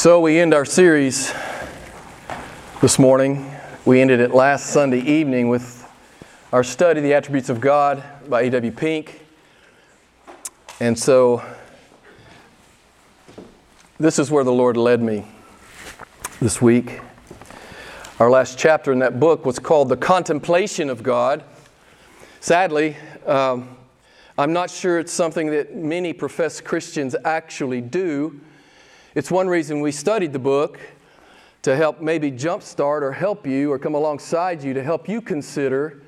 So we end our series this morning. We ended it last Sunday evening with our study, The Attributes of God by A.W. Pink. And so this is where the Lord led me this week. Our last chapter in that book was called The Contemplation of God. Sadly, um, I'm not sure it's something that many professed Christians actually do. It's one reason we studied the book to help maybe jumpstart or help you or come alongside you to help you consider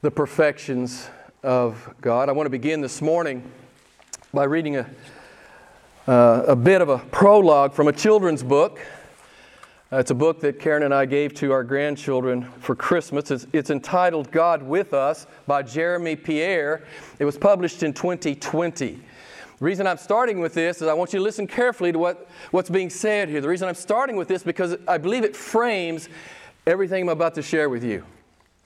the perfections of God. I want to begin this morning by reading a, uh, a bit of a prologue from a children's book. Uh, it's a book that Karen and I gave to our grandchildren for Christmas. It's, it's, entitled God with Us by Jeremy Pierre. It was published in 2020. The reason I'm starting with this is I want you to listen carefully to what, what's being said here. The reason I'm starting with this because I believe it frames everything I'm about to share with you.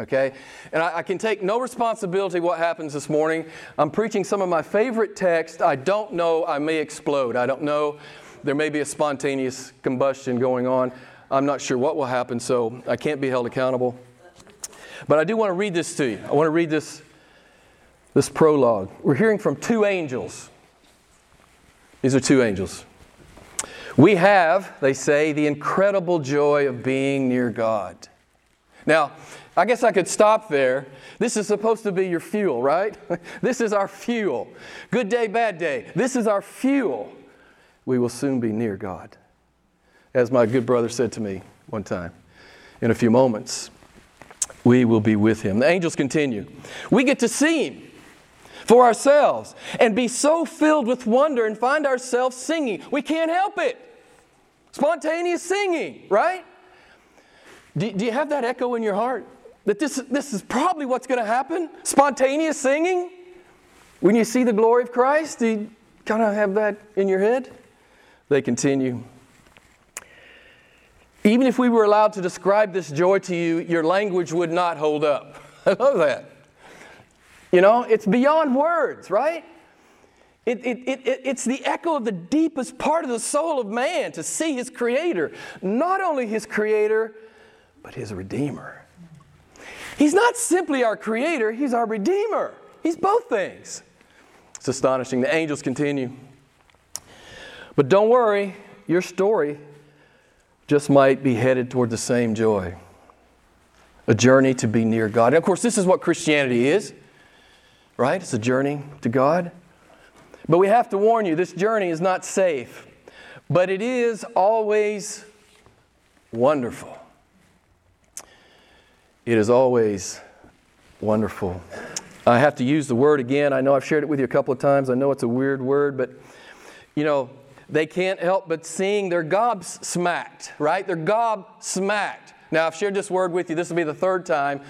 Okay? And I, I can take no responsibility what happens this morning. I'm preaching some of my favorite text. I don't know, I may explode. I don't know. There may be a spontaneous combustion going on. I'm not sure what will happen, so I can't be held accountable. But I do want to read this to you. I want to read this, this prologue. We're hearing from two angels. These are two angels. We have, they say, the incredible joy of being near God. Now, I guess I could stop there. This is supposed to be your fuel, right? this is our fuel. Good day, bad day. This is our fuel. We will soon be near God as my good brother said to me one time, in a few moments, we will be with him. The angels continue. We get to see him for ourselves and be so filled with wonder and find ourselves singing. We can't help it. Spontaneous singing, right? Do, do you have that echo in your heart? That this, this is probably what's going to happen? Spontaneous singing? When you see the glory of Christ, do you kind of have that in your head? They continue. Even if we were allowed to describe this joy to you, your language would not hold up. I love that. You know, it's beyond words, right? It, it, it, it's the echo of the deepest part of the soul of man to see his creator. Not only his creator, but his redeemer. He's not simply our creator, he's our redeemer. He's both things. It's astonishing. The angels continue. But don't worry, your story just might be headed toward the same joy a journey to be near God. And of course, this is what Christianity is, right? It's a journey to God. But we have to warn you this journey is not safe, but it is always wonderful. It is always wonderful. I have to use the word again. I know I've shared it with you a couple of times. I know it's a weird word, but you know, they can't help but sing. They're gobsmacked, right? They're gobsmacked. Now, I've shared this word with you. This will be the third time.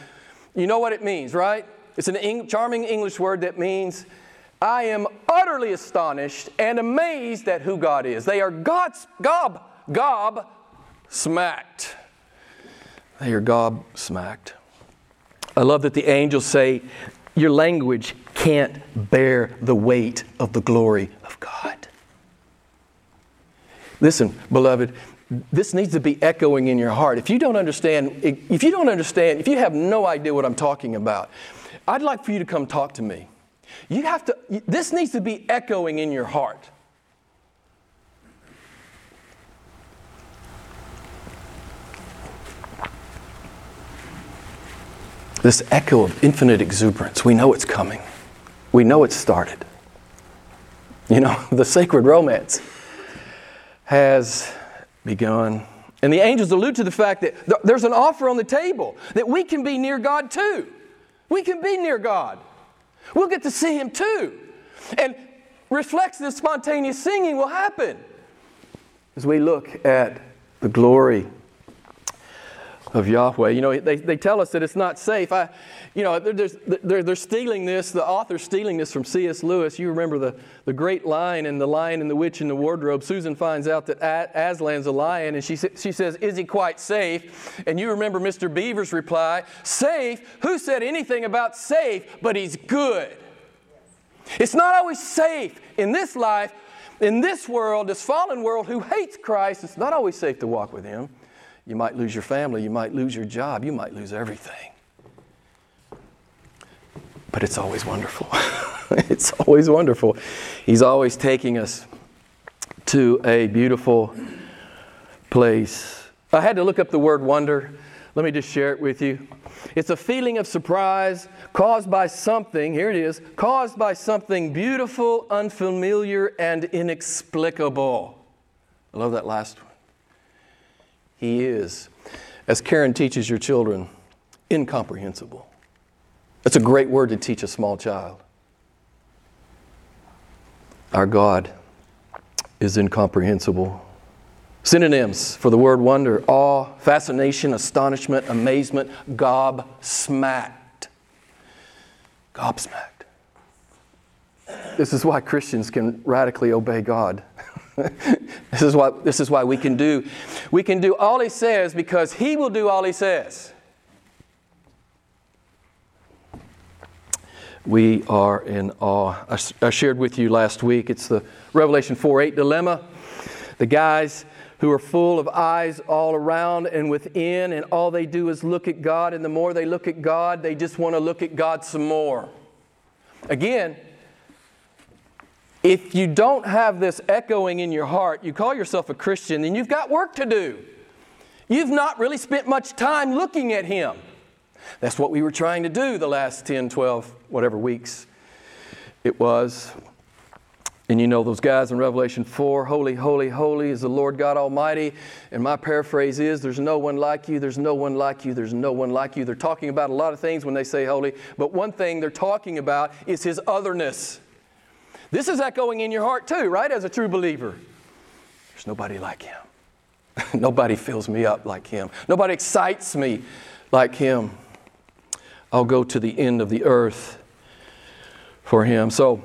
You know what it means, right? It's an charming English word that means, I am utterly astonished and amazed at who God is. They are God's gob, gob smacked. They are gob smacked. I love that the angels say, Your language can't bear the weight of the glory of God. Listen, beloved, this needs to be echoing in your heart. If you don't understand, if you don't understand, if you have no idea what I'm talking about, I'd like for you to come talk to me. You have to, this needs to be echoing in your heart. This echo of infinite exuberance, we know it's coming. We know it's started. You know, the sacred romance has begun. And the angels allude to the fact that there's an offer on the table that we can be near God too. We can be near God. We'll get to see Him too. And this spontaneous singing will happen as we look at the glory of Yahweh. You know, they, they tell us that it's not safe. I, you know, they're, they're, they're stealing this, the author's stealing this from C.S. Lewis. You remember the, the great line in The Lion and the Witch in the Wardrobe. Susan finds out that Aslan's a lion, and she, she says, Is he quite safe? And you remember Mr. Beaver's reply, Safe? Who said anything about safe, but he's good? It's not always safe in this life in this world, this fallen world who hates Christ, it's not always safe to walk with Him. You might lose your family, you might lose your job, you might lose everything. But it's always wonderful. it's always wonderful. He's always taking us to a beautiful place. I had to look up the word wonder. Let me just share it with you. It's a feeling of surprise caused by something, here it is, caused by something beautiful, unfamiliar, and inexplicable. I love that last one. He is, as Karen teaches your children, incomprehensible. That's a great word to teach a small child. Our God is incomprehensible. Synonyms for the word wonder awe, fascination, astonishment, amazement, gobsmacked. Gobsmacked. This is why Christians can radically obey God. this, is why, this is why we can do we can do all he says because he will do all he says. We are in awe. I, I shared with you last week, it's the Revelation 4 8 dilemma. The guys who are full of eyes all around and within, and all they do is look at God. And the more they look at God, they just want to look at God some more. Again, if you don't have this echoing in your heart, you call yourself a Christian, then you've got work to do. You've not really spent much time looking at Him. That's what we were trying to do the last 10, 12, whatever weeks it was. And you know those guys in Revelation 4 Holy, holy, holy is the Lord God Almighty. And my paraphrase is There's no one like you, there's no one like you, there's no one like you. They're talking about a lot of things when they say holy, but one thing they're talking about is His otherness. This is echoing in your heart too, right? As a true believer. There's nobody like Him. nobody fills me up like Him. Nobody excites me like Him. I'll go to the end of the earth for Him. So,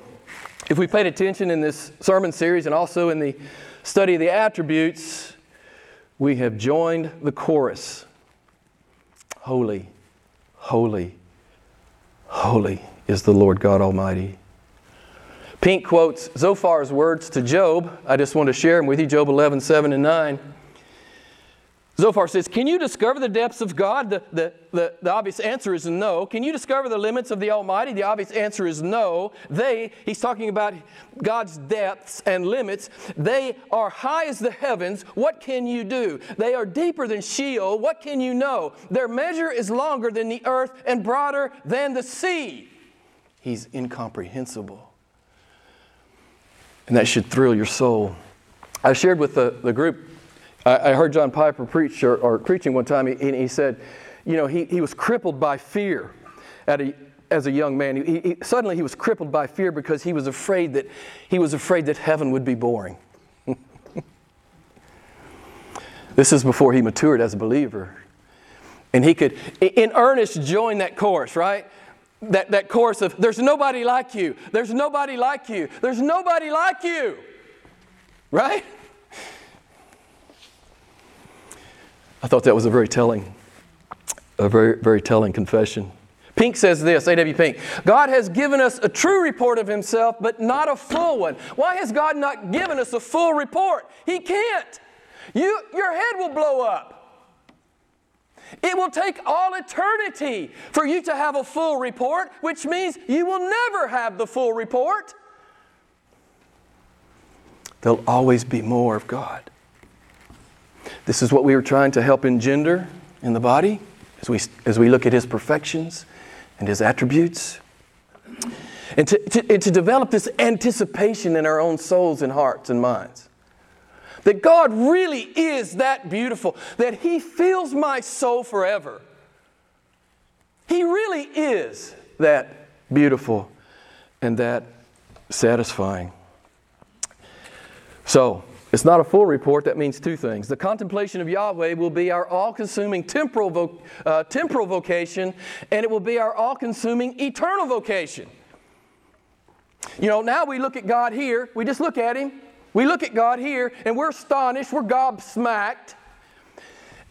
if we paid attention in this sermon series and also in the study of the attributes, we have joined the chorus Holy, holy, holy is the Lord God Almighty. Pink quotes Zophar's words to Job. I just want to share them with you Job 11, 7 and 9. Zophar says, Can you discover the depths of God? The, the, the, the, obvious answer is no. Can you discover the limits of the Almighty? The obvious answer is no. They, he's talking about God's depths and limits, they are high as the heavens. What can you do? They are deeper than Sheol. What can you know? Their measure is longer than the earth and broader than the sea. He's incomprehensible. And that should thrill your soul. I shared with the, the group I, I heard John Piper preach or, or preaching one time, and he, said, you know, he, he was crippled by fear at a, as a young man. He, he, suddenly he was crippled by fear because he was afraid that he was afraid that heaven would be boring. this is before he matured as a believer. And he could, in earnest, join that chorus, right? That, that chorus of, There's nobody like you. There's nobody like you. There's nobody like you. Right? I thought that was a very telling, a very, very telling confession. Pink says this, A.W. Pink, God has given us a true report of himself, but not a full one. Why has God not given us a full report? He can't. You, your head will blow up. It will take all eternity for you to have a full report, which means you will never have the full report. There'll always be more of God. This is what we are trying to help engender in the body as we, as we look at His perfections and His attributes. And to, to, and to develop this anticipation in our own souls and hearts and minds. That God really is that beautiful, that He fills my soul forever. He really is that beautiful and that satisfying. So, it's not a full report. That means two things. The contemplation of Yahweh will be our all consuming temporal, vo- uh, temporal vocation, and it will be our all consuming eternal vocation. You know, now we look at God here, we just look at Him, we look at God here, and we're astonished, we're gobsmacked.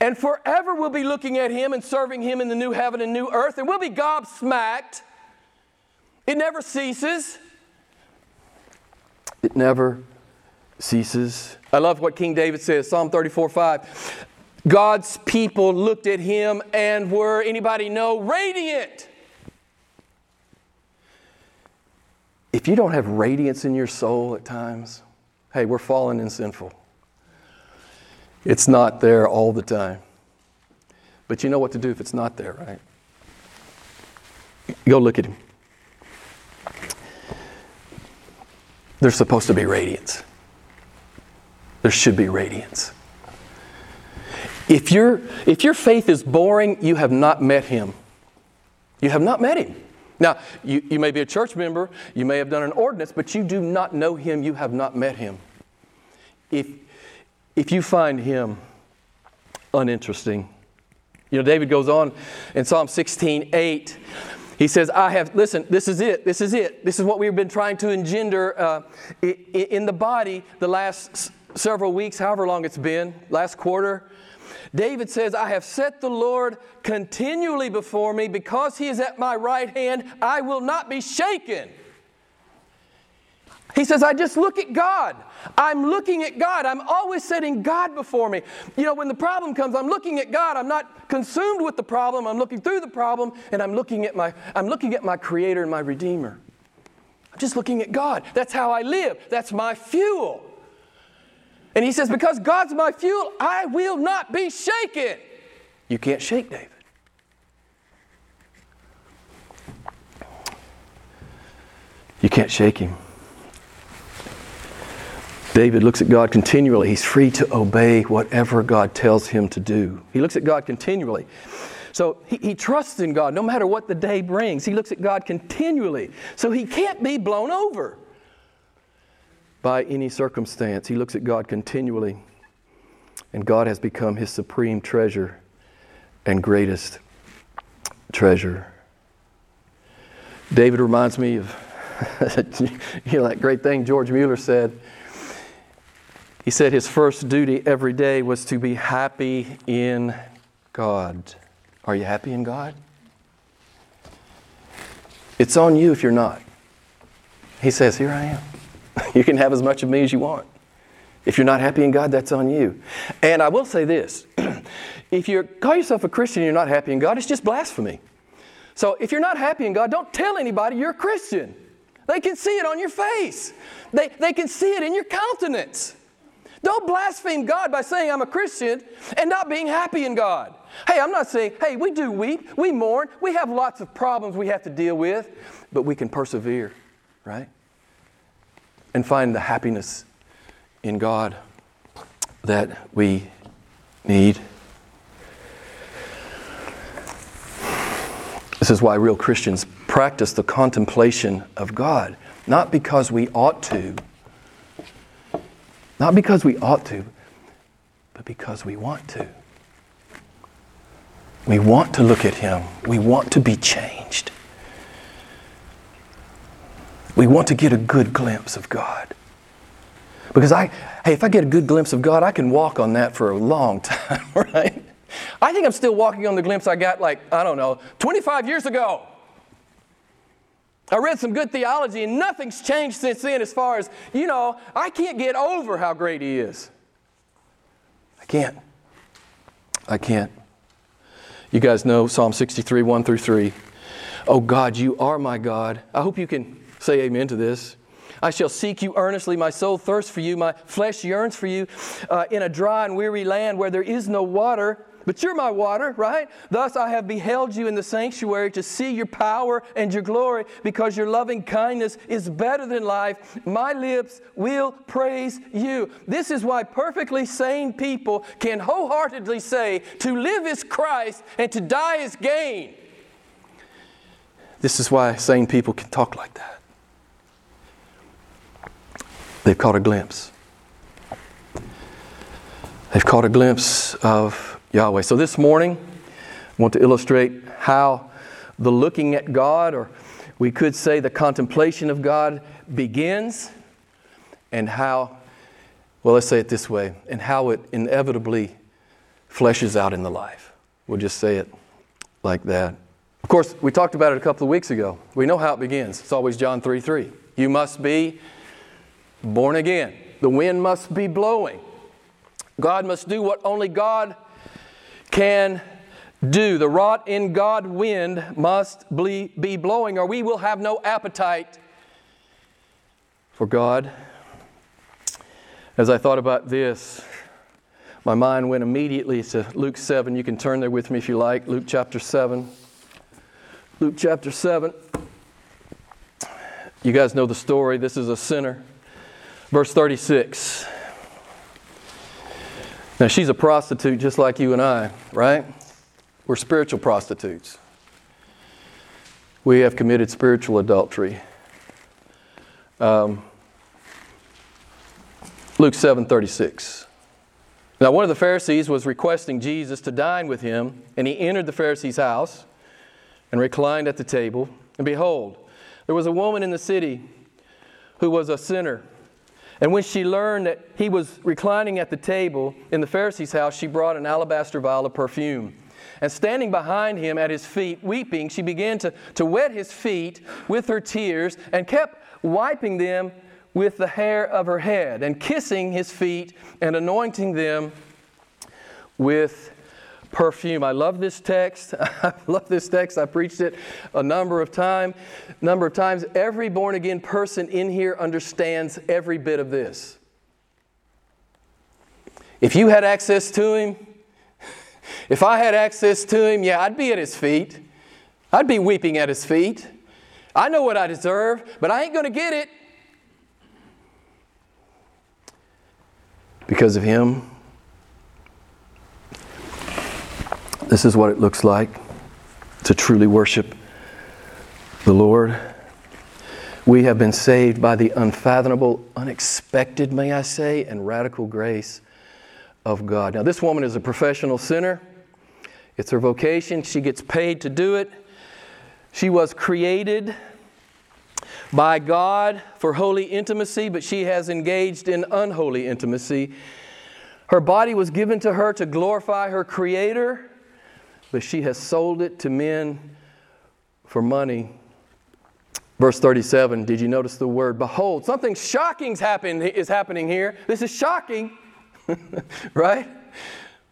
And forever we'll be looking at Him and serving Him in the new heaven and new earth, and we'll be gobsmacked. It never ceases. It never ceases. I love what King David says, Psalm 34 5. God's people looked at him and were, anybody know, radiant. If you don't have radiance in your soul at times, hey, we're fallen and sinful. It's not there all the time. But you know what to do if it's not there, right? Go look at him. There's supposed to be radiance. There should be radiance. If, your if your faith is boring, you have not met him. You have not met him. Now, you, you may be a church member, you may have done an ordinance, but you do not know him, you have not met him. If, if you find him uninteresting, you know, David goes on in Psalm 16 8. He says, I have, listen, this is it, this is it. This is what we've been trying to engender uh, in the body the last several weeks, however long it's been, last quarter. David says, I have set the Lord continually before me. Because he is at my right hand, I will not be shaken. He says, I just look at God. I'm looking at God. I'm always setting God before me. You know, when the problem comes, I'm looking at God. I'm not consumed with the problem. I'm looking through the problem and I'm looking at my I'm looking at my creator and my redeemer. I'm just looking at God. That's how I live. That's my fuel. And he says, Because God's my fuel, I will not be shaken. You can't shake David. You can't shake him. David looks at God continually. He's free to obey whatever God tells him to do. He looks at God continually. So he, he, trusts in God no matter what the day brings. He looks at God continually. So he can't be blown over by any circumstance. He looks at God continually. And God has become his supreme treasure and greatest treasure. David reminds me of you know that great thing George Mueller said he said his first duty every day was to be happy in God. Are you happy in God? It's on you if you're not. He says, Here I am. you can have as much of me as you want. If you're not happy in God, that's on you. And I will say this if you call yourself a Christian and you're not happy in God, it's just blasphemy. So if you're not happy in God, don't tell anybody you're a Christian. They can see it on your face, they, they can see it in your countenance. Don't blaspheme God by saying I'm a Christian and not being happy in God. Hey, I'm not saying, hey, we do weep, we mourn, we have lots of problems we have to deal with, but we can persevere, right? And find the happiness in God that we need. This is why real Christians practice the contemplation of God, not because we ought to not because we ought to, but because we want to. We want to look at Him. We want to be changed. We want to get a good glimpse of God. Because I, hey, if I get a good glimpse of God, I can walk on that for a long time, right? I think I'm still walking on the glimpse I got like, I don't know, 25 years ago. I read some good theology, and nothing's changed since then as far as, you know, I can't get over how great He is. I can't. I can't. You guys know Psalm 63, 1 through 3. Oh God, you are my God. I hope you can say amen to this. I shall seek you earnestly. My soul thirsts for you. My flesh yearns for you uh, in a dry and weary land where there is no water. But you're my water, right? Thus I have beheld you in the sanctuary to see your power and your glory, because your loving kindness is better than life. My lips will praise you. This is why perfectly sane people can wholeheartedly say, To live is Christ and to die is gain. This is why sane people can talk like that. They've caught a glimpse. They've caught a glimpse of Yahweh. So this morning, I want to illustrate how the looking at God, or we could say the contemplation of God, begins, and how, well, let's say it this way, and how it inevitably fleshes out in the life. We'll just say it like that. Of course, we talked about it a couple of weeks ago. We know how it begins. It's always John 3 3. You must be born again. The wind must be blowing. God must do what only God can do. The wrought in God wind must be blowing, or we will have no appetite for God. As I thought about this, my mind went immediately to Luke 7. You can turn there with me if you like. Luke chapter 7. Luke chapter 7. You guys know the story. This is a sinner. Verse 36. Now, she's a prostitute just like you and I, right? We're spiritual prostitutes. We have committed spiritual adultery. Um, Luke 7:36. Now one of the Pharisees was requesting Jesus to dine with him, and he entered the Pharisee's house and reclined at the table. And behold, there was a woman in the city who was a sinner. And when she learned that he was reclining at the table in the Pharisee's house, she brought an alabaster vial of perfume. And standing behind him at his feet, weeping, she began to, to wet his feet with her tears and kept wiping them with the hair of her head and kissing his feet and anointing them with perfume. I love this text. I love this text. I preached it a number of times. Number of times. Every born again person in here understands every bit of this. If you had access to him, if I had access to him, yeah, I'd be at his feet. I'd be weeping at his feet. I know what I deserve, but I ain't going to get it. Because of him, this is what it looks like to truly worship the Lord. We have been saved by the unfathomable, unexpected, may I say, and radical grace of God. Now, this woman is a professional sinner. It's her vocation. She gets paid to do it. She was created by God for holy intimacy, but she has engaged in unholy intimacy. Her body was given to her to glorify her Creator, but she has sold it to men for money. Verse 37, did you notice the word? Behold, something shocking is happening here. This is shocking, right?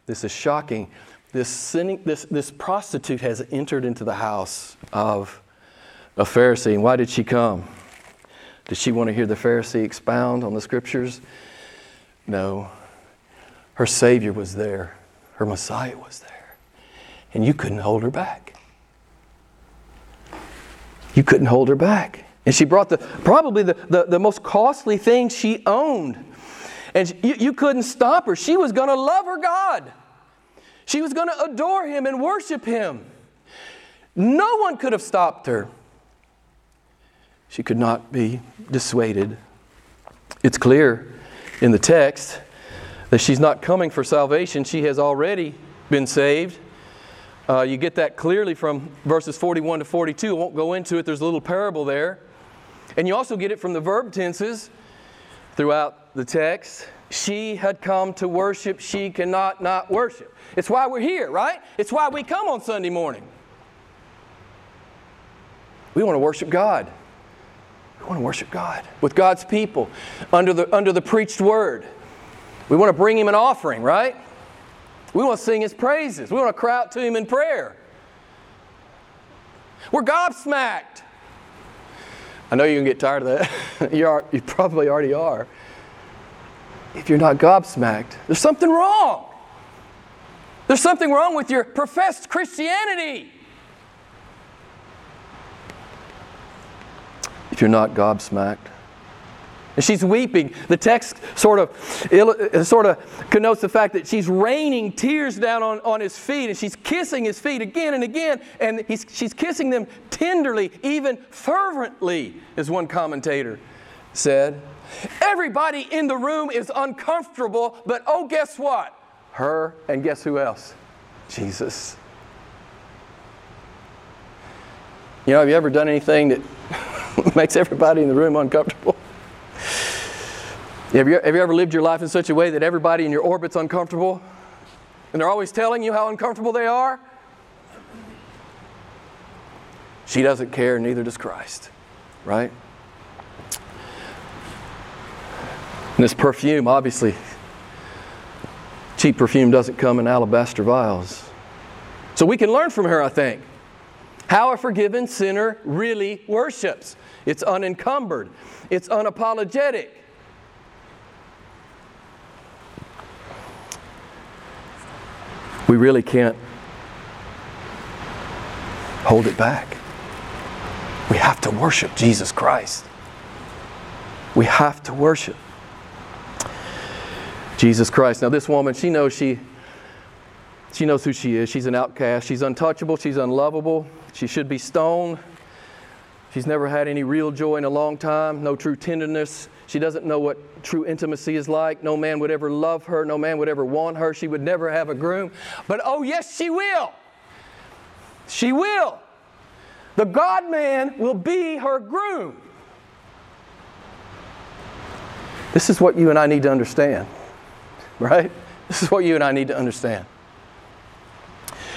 This is shocking this, sinning, this, this prostitute has entered into the house of a Pharisee. And why did she come? Did she want to hear the Pharisee expound on the scriptures? No. Her Savior was there, her Messiah was there. And you couldn't hold her back. You couldn't hold her back. And she brought the probably the, the, the most costly thing she owned. And you, you couldn't stop her. She was going to love her God. She was going to adore him and worship him. No one could have stopped her. She could not be dissuaded. It's clear in the text that she's not coming for salvation. She has already been saved. Uh, you get that clearly from verses 41 to 42. I won't go into it, there's a little parable there. And you also get it from the verb tenses throughout the text. She had come to worship, she cannot not worship. It's why we're here, right? It's why we come on Sunday morning. We want to worship God. We want to worship God with God's people under the, under the preached word. We want to bring Him an offering, right? We want to sing His praises. We want to cry out to Him in prayer. We're gobsmacked. I know you can get tired of that. you, are, you probably already are if you're not gobsmacked, there's something wrong. There's something wrong with your professed Christianity. If you're not gobsmacked. And she's weeping. The text sort of, sort of connotes the fact that she's raining tears down on, on his feet and she's kissing his feet again and again. And she's kissing them tenderly, even fervently, as one commentator said. Everybody in the room is uncomfortable, but oh, guess what? Her and guess who else? Jesus. You know, have you ever done anything that makes everybody in the room uncomfortable? Have you, have you ever lived your life in such a way that everybody in your orbit's uncomfortable? And they're always telling you how uncomfortable they are? She doesn't care, neither does Christ, right? And this perfume, obviously, cheap perfume doesn't come in alabaster vials. So we can learn from her, I think, how a forgiven sinner really worships. It's unencumbered, it's unapologetic. We really can't hold it back. We have to worship Jesus Christ. We have to worship Jesus Christ. Now, this woman, she knows she, she knows who she is. She's an outcast. She's untouchable. She's unlovable. She should be stoned. She's never had any real joy in a long time, no true tenderness. She doesn't know what true intimacy is like. No man would ever love her. No man would ever want her. She would never have a groom. But oh, yes, she will. She will. The God man will be her groom. This is what you and I need to understand, right? This is what you and I need to understand.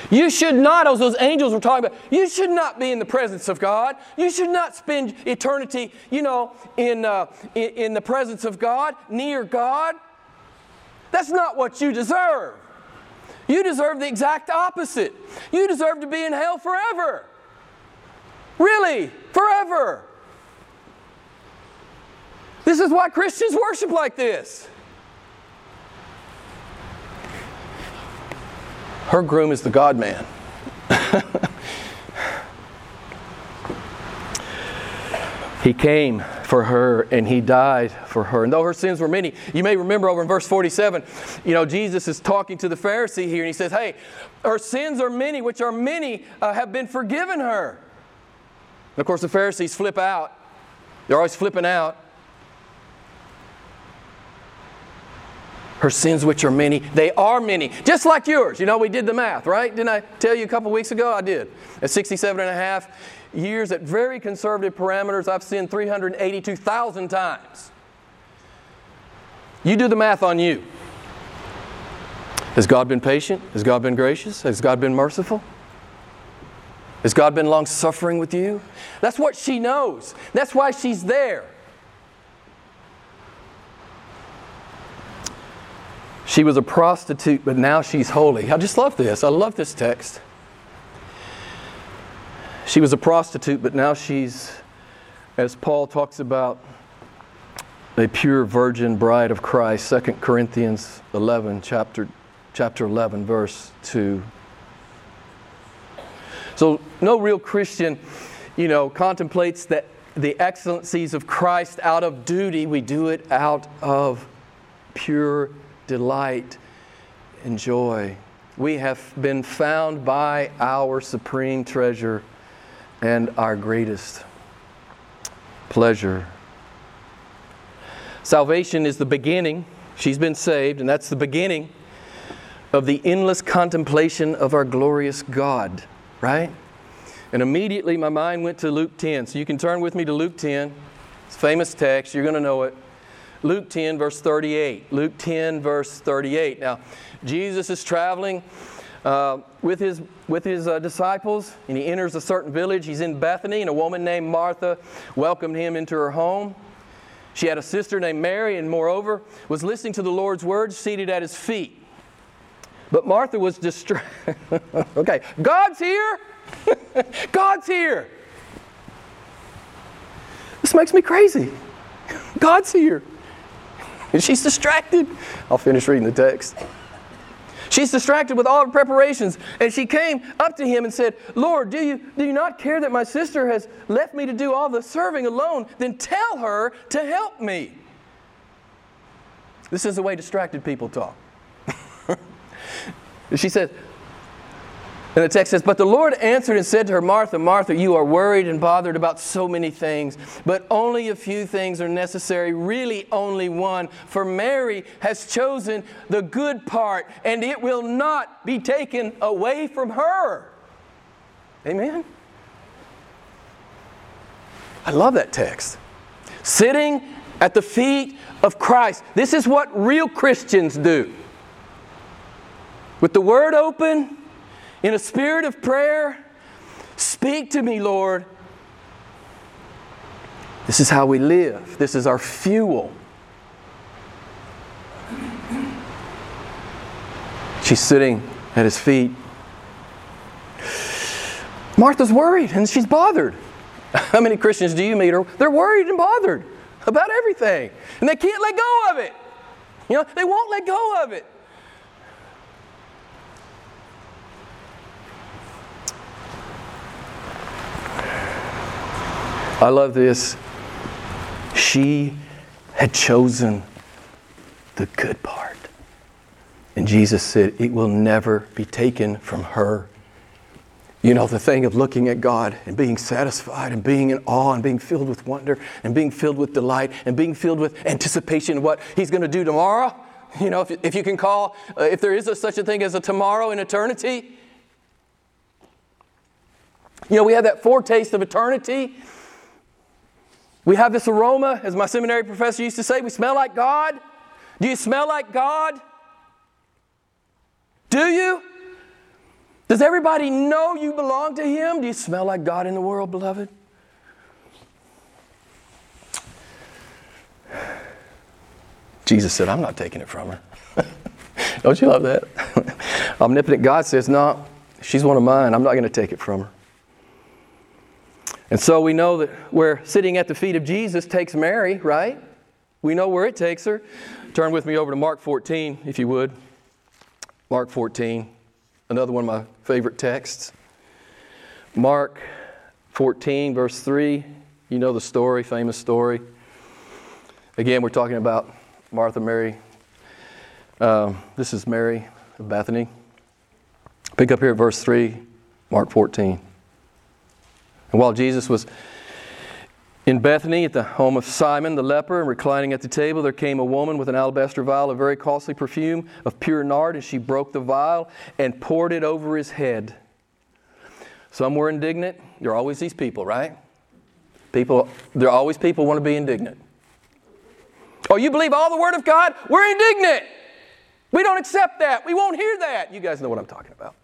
You should not, as those angels were talking about, you should not be in the presence of God. You should not spend eternity, you know, in, uh, in, in the presence of God, near God. That's not what you deserve. You deserve the exact opposite. You deserve to be in hell forever. Really, forever. This is why Christians worship like this. Her groom is the God man. he came for her and he died for her. And though her sins were many, you may remember over in verse 47, you know, Jesus is talking to the Pharisee here and he says, Hey, her sins are many, which are many, uh, have been forgiven her. And of course, the Pharisees flip out. They're always flipping out. Her sins, which are many, they are many, just like yours. You know, we did the math, right? Didn't I tell you a couple weeks ago? I did. At 67 and a half years, at very conservative parameters, I've sinned 382,000 times. You do the math on you. Has God been patient? Has God been gracious? Has God been merciful? Has God been long suffering with you? That's what she knows. That's why she's there. She was a prostitute, but now she's holy. I just love this. I love this text. She was a prostitute, but now she's, as Paul talks about, a pure virgin bride of Christ. 2 Corinthians 11, chapter, chapter 11, verse 2. So, no real Christian, you know, contemplates that the excellencies of Christ out of duty. We do it out of pure delight and joy. We have been found by our supreme treasure and our greatest pleasure. Salvation is the beginning. She's been saved, and that's the beginning of the endless contemplation of our glorious God right? And immediately my mind went to Luke 10. So you can turn with me to Luke 10. It's famous text, you're going to know it. Luke 10, verse 38. Luke 10, verse 38. Now, Jesus is traveling uh, with his, with his uh, disciples, and he enters a certain village. He's in Bethany, and a woman named Martha welcomed him into her home. She had a sister named Mary, and moreover, was listening to the Lord's words seated at his feet. But Martha was distracted. okay, God's here. God's here. This makes me crazy. God's here. And she's distracted. I'll finish reading the text. She's distracted with all her preparations, and she came up to him and said, Lord, do you, do you not care that my sister has left me to do all the serving alone? Then tell her to help me. This is the way distracted people talk. She says, and the text says, But the Lord answered and said to her, Martha, Martha, you are worried and bothered about so many things, but only a few things are necessary, really only one. For Mary has chosen the good part, and it will not be taken away from her. Amen? I love that text. Sitting at the feet of Christ. This is what real Christians do with the word open, in a spirit of prayer, speak to me, Lord. This is how we live, this is our fuel. She's sitting at his feet. Martha's worried and she's bothered. How many Christians do you meet are they're worried and bothered about everything and they can't let go of it. You know, they won't let go of it. I love this. She had chosen the good part. And Jesus said, It will never be taken from her. You know, the thing of looking at God and being satisfied and being in awe and being filled with wonder and being filled with delight and being filled with anticipation of what He's going to do tomorrow. You know, if, if you can call, uh, if there is a, such a thing as a tomorrow in eternity. You know, we have that foretaste of eternity we have this aroma, as my seminary professor used to say, we smell like God. Do you smell like God? Do you? Does everybody know you belong to Him? Do you smell like God in the world, beloved? Jesus said, I'm not taking it from her. Don't you love that? Omnipotent God says, No, she's one of mine. I'm not going to take it from her. And so we know that where sitting at the feet of Jesus takes Mary, right? We know where it takes her. Turn with me over to Mark 14, if you would. Mark 14, another one of my favorite texts. Mark 14, verse 3. You know the story, famous story. Again, we're talking about Martha, Mary. Um, this is Mary of Bethany. Pick up here at verse 3, Mark 14. And while Jesus was in Bethany at the home of Simon the leper and reclining at the table, there came a woman with an alabaster vial of very costly perfume of pure nard, and she broke the vial and poured it over his head. Some were indignant. There are always these people, right? People, there are always people want to be indignant. Oh, you believe all the Word of God? We're indignant. We don't accept that. We won't hear that. You guys know what I'm talking about.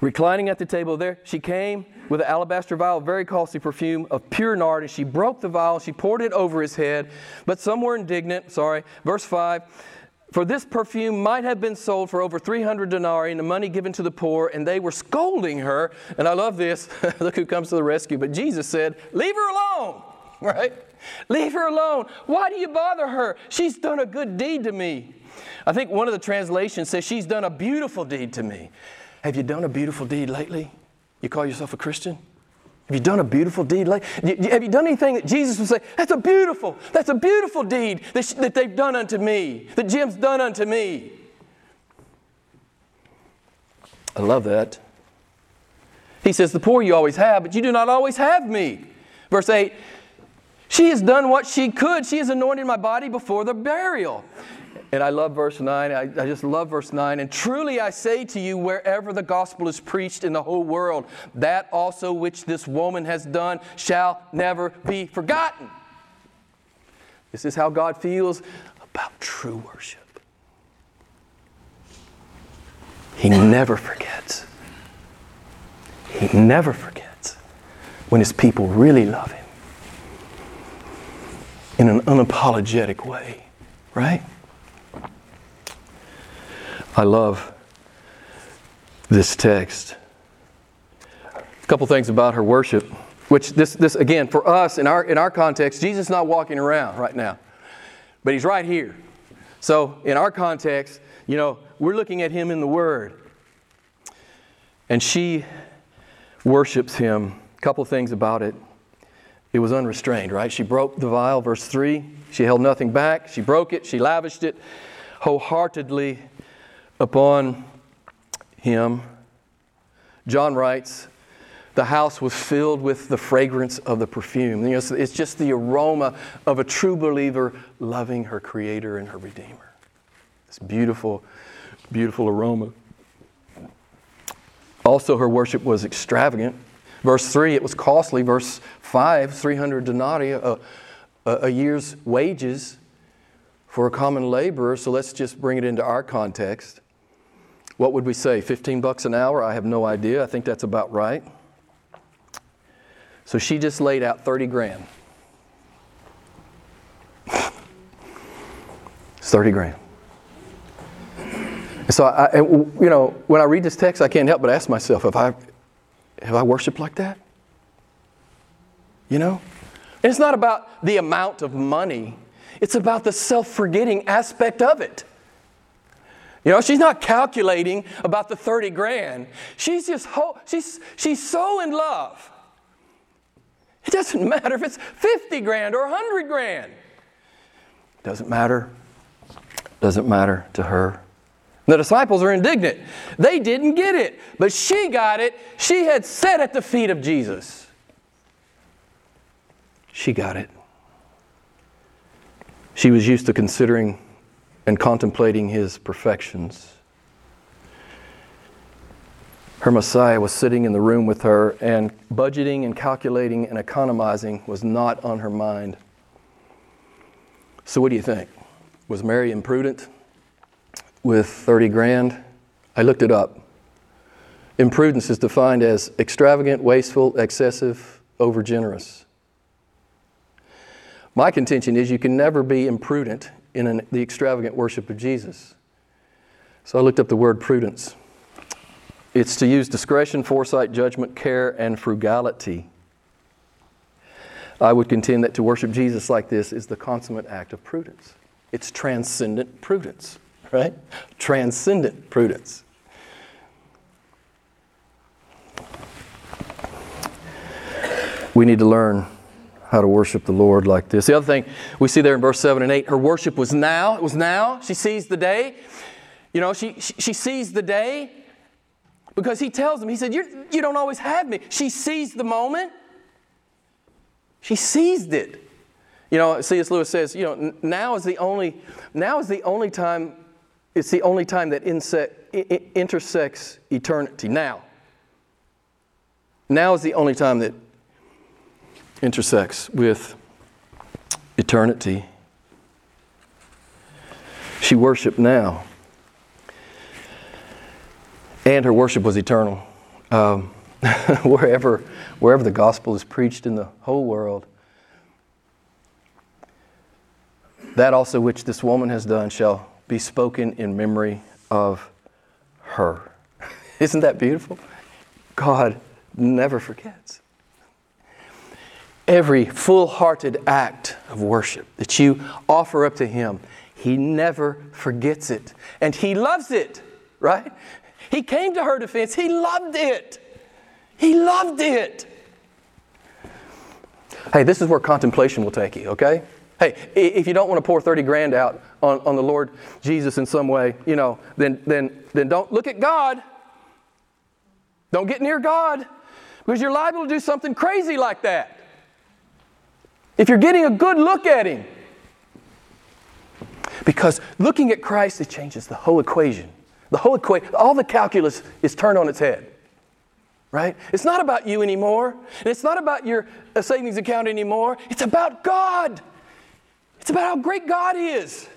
Reclining at the table there, she came with an alabaster vial very costly perfume of pure nard, and she broke the vial, she poured it over his head. But some were indignant, sorry. Verse 5 For this perfume might have been sold for over 300 denarii, and the money given to the poor, and they were scolding her. And I love this. Look who comes to the rescue. But Jesus said, Leave her alone, right? Leave her alone. Why do you bother her? She's done a good deed to me. I think one of the translations says, She's done a beautiful deed to me. Have you done a beautiful deed lately? You call yourself a Christian? Have you done a beautiful deed lately? Have you done anything that Jesus would say, that's a beautiful, that's a beautiful deed that, that they've done unto me, that Jim's done unto me? I love that. He says, The poor you always have, but you do not always have me. Verse 8, she has done what she could. She has anointed my body before the burial. And I love verse 9. I, I, just love verse 9. And truly I say to you, wherever the gospel is preached in the whole world, that also which this woman has done shall never be forgotten. This is how God feels about true worship. He never forgets. He never forgets when his people really love him in an unapologetic way, right? I love this text. A couple things about her worship, which this, this again, for us in our, in our context, Jesus is not walking around right now, but he's right here. So, in our context, you know, we're looking at him in the Word. And she worships him. A couple things about it. It was unrestrained, right? She broke the vial, verse 3. She held nothing back. She broke it. She lavished it wholeheartedly upon him. John writes, the house was filled with the fragrance of the perfume. You know, it's just the aroma of a true believer loving her Creator and her Redeemer. This beautiful, beautiful aroma. Also, her worship was extravagant. Verse 3, it was costly. Verse 5, 300 denarii, a, a, a year's wages for a common laborer. So let's just bring it into our context. What would we say? 15 bucks an hour? I have no idea. I think that's about right. So she just laid out 30 grand. It's 30 grand. So, I, you know, when I read this text, I can't help but ask myself, have I, have I worshiped like that? You know? And it's not about the amount of money, it's about the self forgetting aspect of it. You know, she's not calculating about the 30 grand. She's just, ho- she's, she's so in love. It doesn't matter if it's 50 grand or 100 grand. Doesn't matter. Doesn't matter to her. The disciples are indignant. They didn't get it, but she got it. She had sat at the feet of Jesus. She got it. She was used to considering and contemplating his perfections. Her Messiah was sitting in the room with her, and budgeting and calculating and economizing was not on her mind. So, what do you think? Was Mary imprudent with 30 grand? I looked it up. Imprudence is defined as extravagant, wasteful, excessive, overgenerous. My contention is you can never be imprudent in an, the extravagant worship of Jesus. So I looked up the word prudence. It's to use discretion, foresight, judgment, care, and frugality. I would contend that to worship Jesus like this is the consummate act of prudence. It's transcendent prudence, right? Transcendent prudence. We need to learn how to worship the Lord like this. The other thing we see there in verse 7 and 8, her worship was now. It was now. She sees the day. You know, she, she, sees the day because he tells them, he said, you you don't always have me. She sees the moment. She seized it. You know, C.S. Lewis says, you know, now is the only, now is the only time, it's the only time that insect, intersects eternity. Now. Now is the only time that intersects with eternity. She worshiped now, and her worship was eternal. Um, wherever, wherever the gospel is preached in the whole world, that also which this woman has done shall be spoken in memory of her. Isn't that beautiful? God never forgets every full hearted act of worship that you offer up to Him, He never forgets it. And He loves it, right? He came to her defense, He loved it. He loved it. Hey, this is where contemplation will take you, okay? Hey, if you don't want to pour 30 grand out on, on the Lord Jesus in some way, you know, then, then, then don't look at God. Don't get near God because you're liable to do something crazy like that. If you're getting a good look at Him. Because looking at Christ, it changes the whole equation. The whole equation, all the calculus is turned on its head. Right? It's not about you anymore. And it's not about your uh, savings account anymore. It's about God. It's about how great God is.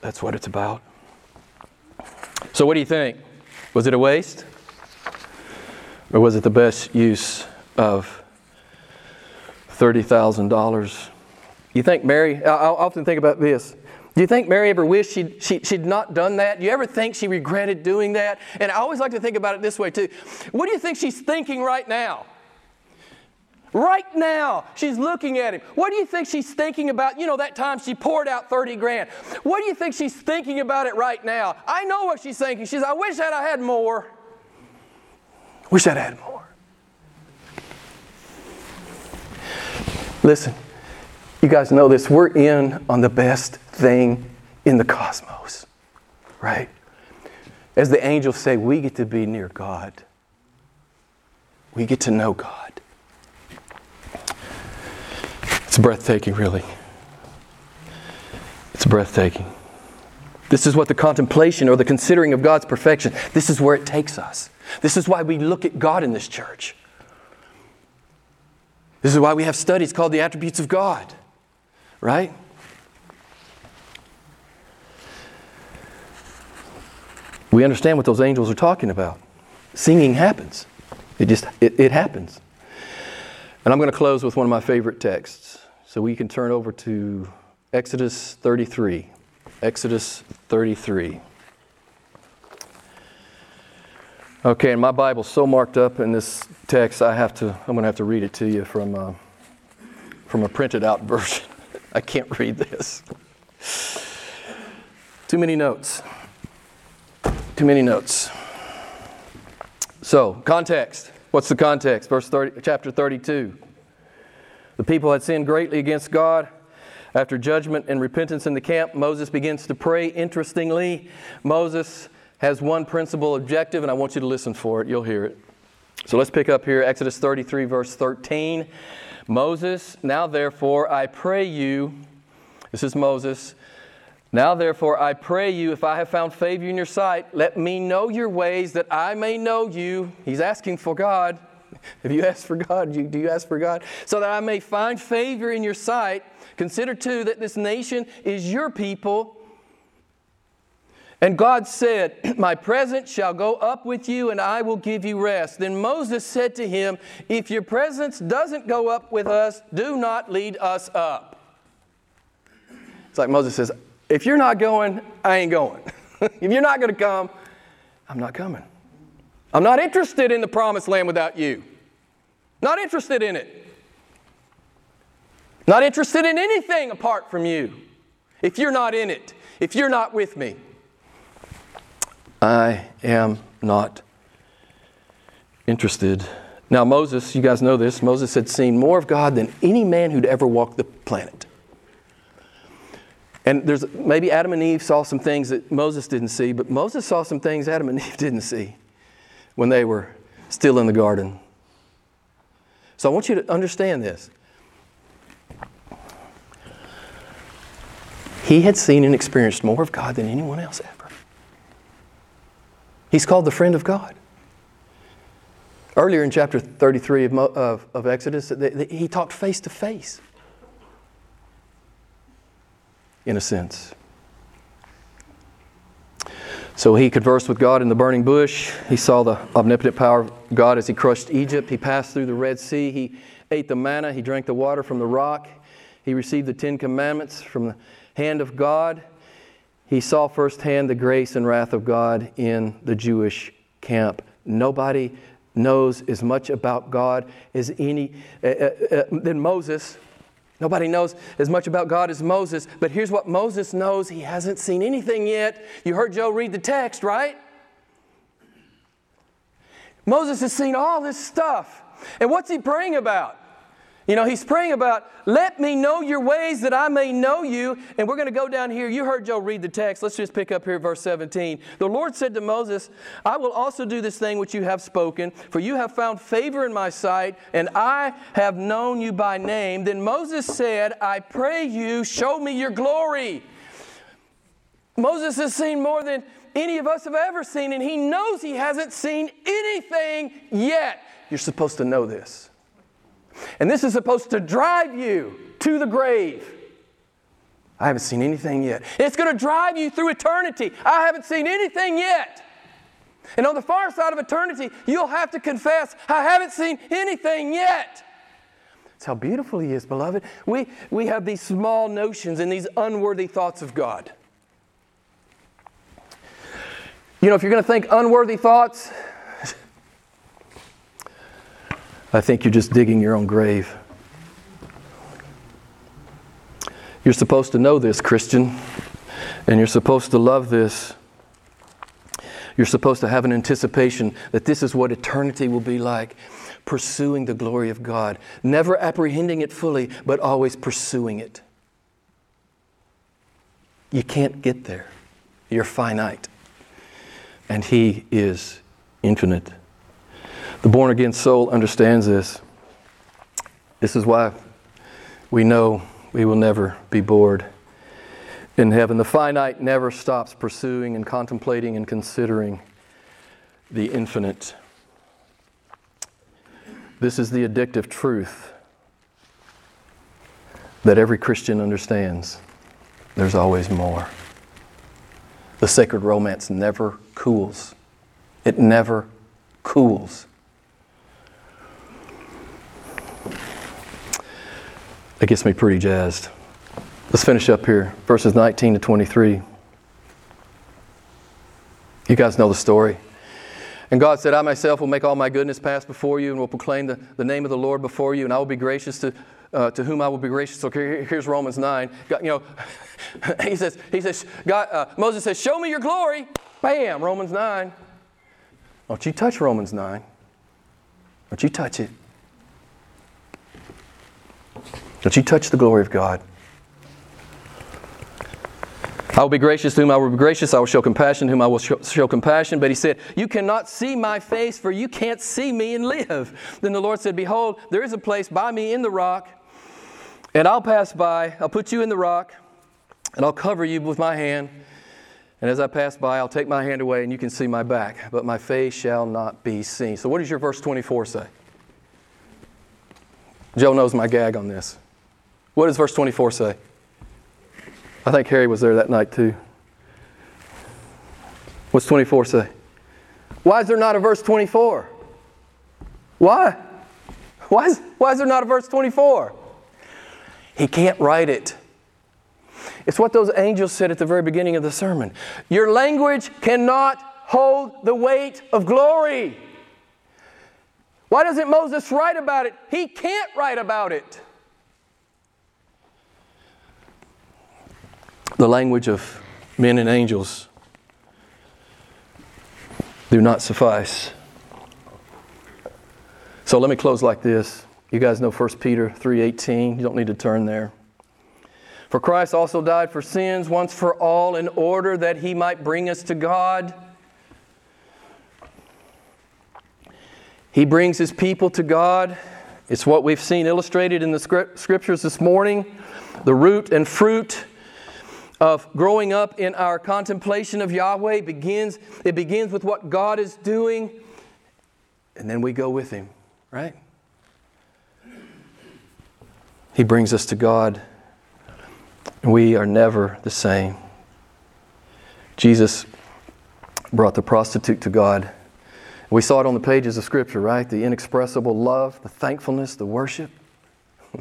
That's what it's about. So, what do you think? Was it a waste? Or was it the best use of $30,000. You think Mary, I often think about this. Do you think Mary ever wished she'd, she, she would not done that? Do you ever think she regretted doing that? And I always like to think about it this way too. What do you think she's thinking right now? Right now, she's looking at him. What do you think she's thinking about? You know, that time she poured out 30 grand. What do you think she's thinking about it right now? I know what she's thinking. She's, I wish that I had more. Wish I'd had more. Listen, you guys know this. We're in on the best thing in the cosmos, right? As the angels say, we get to be near God. We get to know God. It's breathtaking, really. It's breathtaking. This is what the contemplation or the considering of God's perfection, this is where it takes us. This is why we look at God in this church. This is why we have studies called the attributes of God, right? We understand what those angels are talking about. Singing happens. It just it, it happens. And I'm going to close with one of my favorite texts. So we can turn over to Exodus 33. Exodus 33. Okay, and my Bible's so marked up in this text, I have to, I'm going to have to read it to you from, uh, from a printed out version. I can't read this. Too many notes. Too many notes. So, context. What's the context? Verse 30, chapter 32. The people had sinned greatly against God. After judgment and repentance in the camp, Moses begins to pray. Interestingly, Moses has one principal objective, and I want you to listen for it. You'll hear it. So let's pick up here Exodus 33, verse 13. Moses, now therefore I pray you, this is Moses, now therefore I pray you, if I have found favor in your sight, let me know your ways that I may know you. He's asking for God. Have you asked for God? Do you ask for God? So that I may find favor in your sight Consider too that this nation is your people. And God said, My presence shall go up with you, and I will give you rest. Then Moses said to him, If your presence doesn't go up with us, do not lead us up. It's like Moses says, If you're not going, I ain't going. if you're not going to come, I'm not coming. I'm not interested in the promised land without you. Not interested in it. Not interested in anything apart from you. If you're not in it, if you're not with me, I am not interested. Now, Moses, you guys know this, Moses had seen more of God than any man who'd ever walked the planet. And there's maybe Adam and Eve saw some things that Moses didn't see, but Moses saw some things Adam and Eve didn't see when they were still in the garden. So I want you to understand this. He had seen and experienced more of God than anyone else ever. He's called the friend of God. Earlier in chapter 33 of, of, of Exodus, he talked face to face, in a sense. So he conversed with God in the burning bush. He saw the omnipotent power of God as he crushed Egypt. He passed through the Red Sea. He ate the manna. He drank the water from the rock. He received the Ten Commandments from the hand of God, he saw firsthand the grace and wrath of God in the Jewish camp. Nobody knows as much about God as any uh, uh, uh, than Moses. Nobody knows as much about God as Moses, but here's what Moses knows. He hasn't seen anything yet. You heard Joe read the text, right? Moses has seen all this stuff. And what's he praying about? You know, he's praying about, let me know your ways that I may know you. And we're going to go down here. You heard Joe read the text. Let's just pick up here verse 17. The Lord said to Moses, I will also do this thing which you have spoken, for you have found favor in my sight, and I have known you by name. Then Moses said, I pray you, show me your glory. Moses has seen more than any of us have ever seen, and he knows he hasn't seen anything yet. You're supposed to know this. And this is supposed to drive you to the grave. I haven't seen anything yet. It's going to drive you through eternity. I haven't seen anything yet. And on the far side of eternity, you'll have to confess, I haven't seen anything yet. That's how beautiful He is, beloved. We, we have these small notions and these unworthy thoughts of God. You know, if you're going to think unworthy thoughts, I think you're just digging your own grave. You're supposed to know this, Christian, and you're supposed to love this. You're supposed to have an anticipation that this is what eternity will be like pursuing the glory of God, never apprehending it fully, but always pursuing it. You can't get there, you're finite, and He is infinite. The born again soul understands this. This is why we know we will never be bored in heaven. The finite never stops pursuing and contemplating and considering the infinite. This is the addictive truth that every Christian understands. There's always more. The sacred romance never cools, it never cools. That gets me pretty jazzed. Let's finish up here, verses 19 to 23. You guys know the story. And God said, I myself will make all my goodness pass before you and will proclaim the, the name of the Lord before you, and I will be gracious to, uh, to whom I will be gracious. So here, here's Romans 9. God, you know, he says, he says God, uh, Moses says, Show me your glory. Bam, Romans 9. Don't you touch Romans 9. Don't you touch it. Don't you touch the glory of God. I will be gracious to whom I will be gracious. I will show compassion to whom I will show, show, compassion. But he said, You cannot see my face, for you can't see me and live. Then the Lord said, Behold, there is a place by me in the rock, and I'll pass by. I'll put you in the rock, and I'll cover you with my hand. And as I pass by, I'll take my hand away, and you can see my back, but my face shall not be seen. So, what does your verse 24 say? Joe knows my gag on this. What does verse 24 say? I think Harry was there that night too. What's 24 say? Why is there not a verse 24? Why? Why is, why is there not a verse 24? He can't write it. It's what those angels said at the very beginning of the sermon. Your language cannot hold the weight of glory. Why doesn't Moses write about it? He can't write about it. The language of men and angels do not suffice. So let me close like this. You guys know 1 Peter 3:18. You don't need to turn there. For Christ also died for sins once for all in order that he might bring us to God. He brings his people to God. It's what we've seen illustrated in the scriptures this morning. The root and fruit of growing up in our contemplation of Yahweh begins it begins with what God is doing and then we go with him, right? He brings us to God and we are never the same. Jesus brought the prostitute to God. We saw it on the pages of Scripture, right? The inexpressible love, the thankfulness, the worship.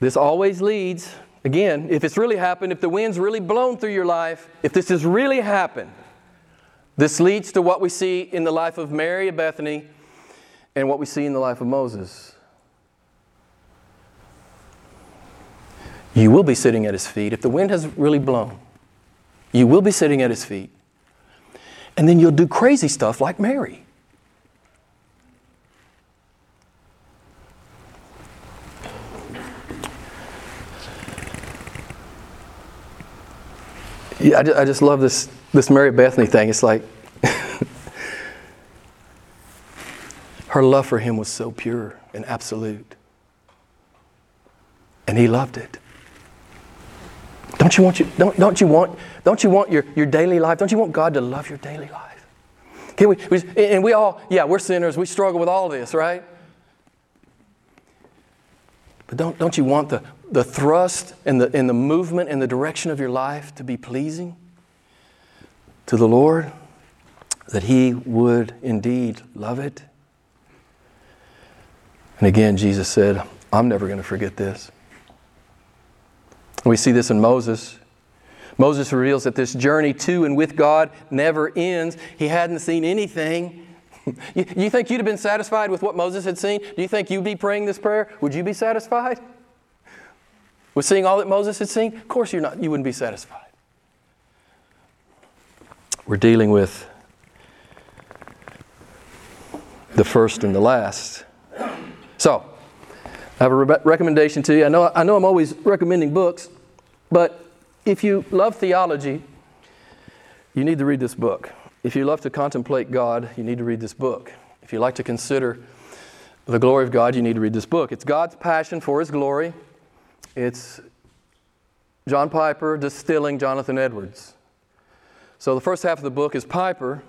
this always leads Again, if it's really happened, if the wind's really blown through your life, if this has really happened, this leads to what we see in the life of Mary of Bethany and what we see in the life of Moses. You will be sitting at his feet. If the wind has really blown, you will be sitting at his feet. And then you'll do crazy stuff like Mary. Yeah, I, I just love this, this Mary Bethany thing. It's like her love for him was so pure and absolute. And he loved it. Don't you want you, don't, don't you want don't you want your, your daily life? Don't you want God to love your daily life? Can we, we and we all, yeah, we're sinners. We struggle with all this, right? But don't, don't you want the, the thrust and the, and the movement and the direction of your life to be pleasing to the Lord, that He would indeed love it. And again, Jesus said, I'm never going to forget this. We see this in Moses. Moses reveals that this journey to and with God never ends. He hadn't seen anything. you, you think you'd have been satisfied with what Moses had seen? Do you think you'd be praying this prayer? Would you be satisfied? With seeing all that Moses had seen? Of course you're not, you wouldn't be satisfied. We're dealing with the first and the last. So, I have a re- recommendation to you. I know, I know I'm always recommending books, but if you love theology, you need to read this book. If you love to contemplate God, you need to read this book. If you like to consider the glory of God, you need to read this book. It's God's passion for His glory. It's John Piper distilling Jonathan Edwards. So the first half of the book is Piper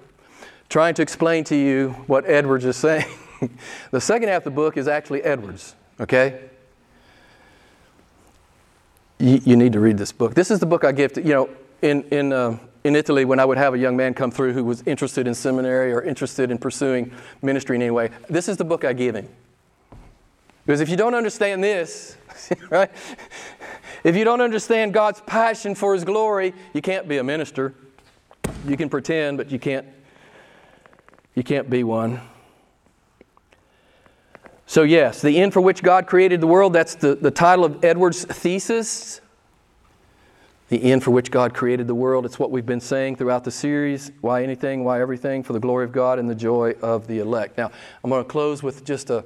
trying to explain to you what Edwards is saying. the second half of the book is actually Edwards, okay? You, you, need to read this book. This is the book I give to, you know, in, in, uh, in Italy, when I would have a young man come through who was interested in seminary or interested in pursuing ministry in any way, this is the book I give him. Because if you don't understand this, right? If you don't understand God's passion for His glory, you can't be a minister. You can pretend, but you can't you can't be one. So, yes, the end for which God created the world, that's the, the title of Edwards' thesis. The end for which God created the world. It's what we've been saying throughout the series. Why anything, why everything, for the glory of God and the joy of the elect. Now, I'm going to close with just a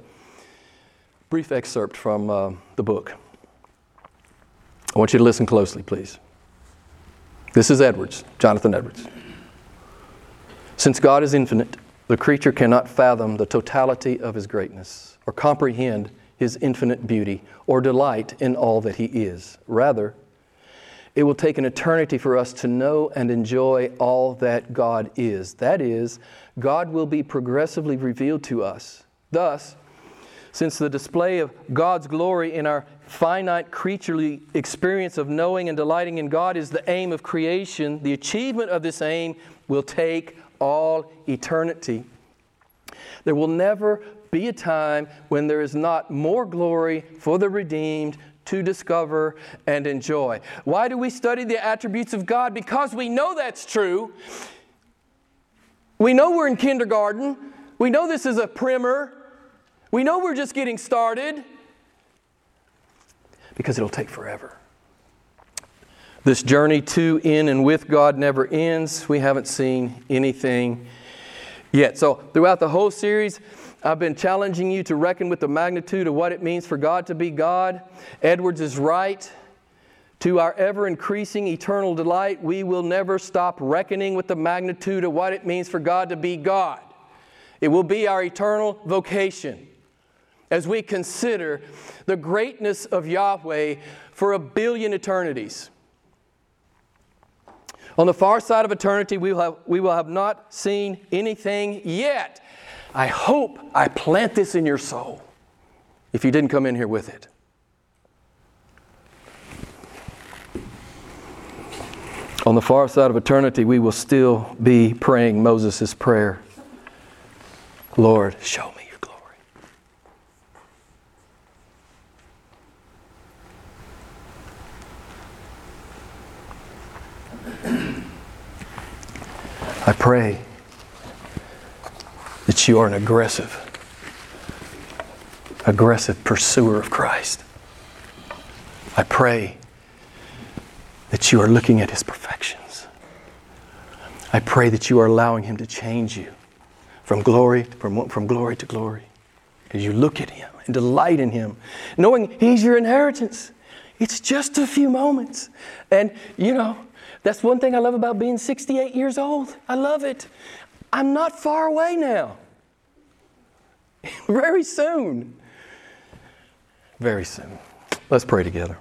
brief excerpt from uh, the book. I want you to listen closely, please. This is Edwards, Jonathan Edwards. Since God is infinite, the creature cannot fathom the totality of his greatness or comprehend his infinite beauty or delight in all that he is. Rather, it will take an eternity for us to know and enjoy all that God is. That is, God will be progressively revealed to us. Thus, since the display of God's glory in our finite creaturely experience of knowing and delighting in God is the aim of creation, the achievement of this aim will take all eternity. There will never be a time when there is not more glory for the redeemed to discover and enjoy. Why do we study the attributes of God? Because we know that's true. We know we're in kindergarten. We know this is a primer. We know we're just getting started. Because it'll take forever. This journey to, in, and with God never ends. We haven't seen anything yet. So, throughout the whole series, I've been challenging you to reckon with the magnitude of what it means for God to be God. Edwards is right. To our ever increasing eternal delight, we will never stop reckoning with the magnitude of what it means for God to be God. It will be our eternal vocation as we consider the greatness of Yahweh for a billion eternities. On the far side of eternity, we will have, we will have not seen anything yet. I hope I plant this in your soul if you didn't come in here with it. On the far side of eternity, we will still be praying Moses' prayer Lord, show me your glory. I pray that you are an aggressive, aggressive pursuer of Christ. I pray that you are looking at his perfections. I pray that you are allowing him to change you from glory from, from glory to glory as you look at him and delight in him, knowing he's your inheritance. It's just a few moments. And you know, that's one thing I love about being 68 years old. I love it. I'm not far away now. Very soon. Very soon. Let's pray together.